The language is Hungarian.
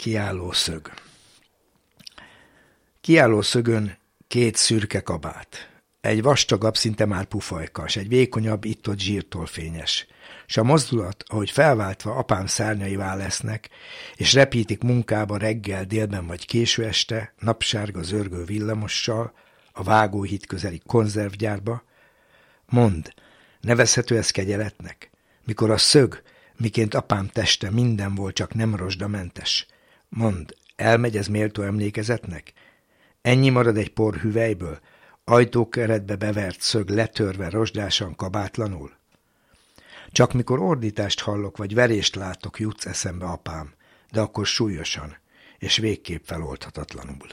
Kiálló szög Kiálló szögön két szürke kabát. Egy vastagabb, szinte már pufajkas, egy vékonyabb, itt-ott zsírtól fényes. S a mozdulat, ahogy felváltva apám szárnyaivá lesznek, és repítik munkába reggel, délben vagy késő este, napsárga zörgő villamossal, a vágóhíd közeli konzervgyárba, mond, nevezhető ez kegyeletnek? Mikor a szög, miként apám teste minden volt, csak nem rozsdamentes. Mond, elmegy ez méltó emlékezetnek? Ennyi marad egy por hüvelyből, ajtókeretbe bevert szög letörve rozsdásan kabátlanul? Csak mikor ordítást hallok, vagy verést látok, jutsz eszembe apám, de akkor súlyosan, és végképp feloldhatatlanul.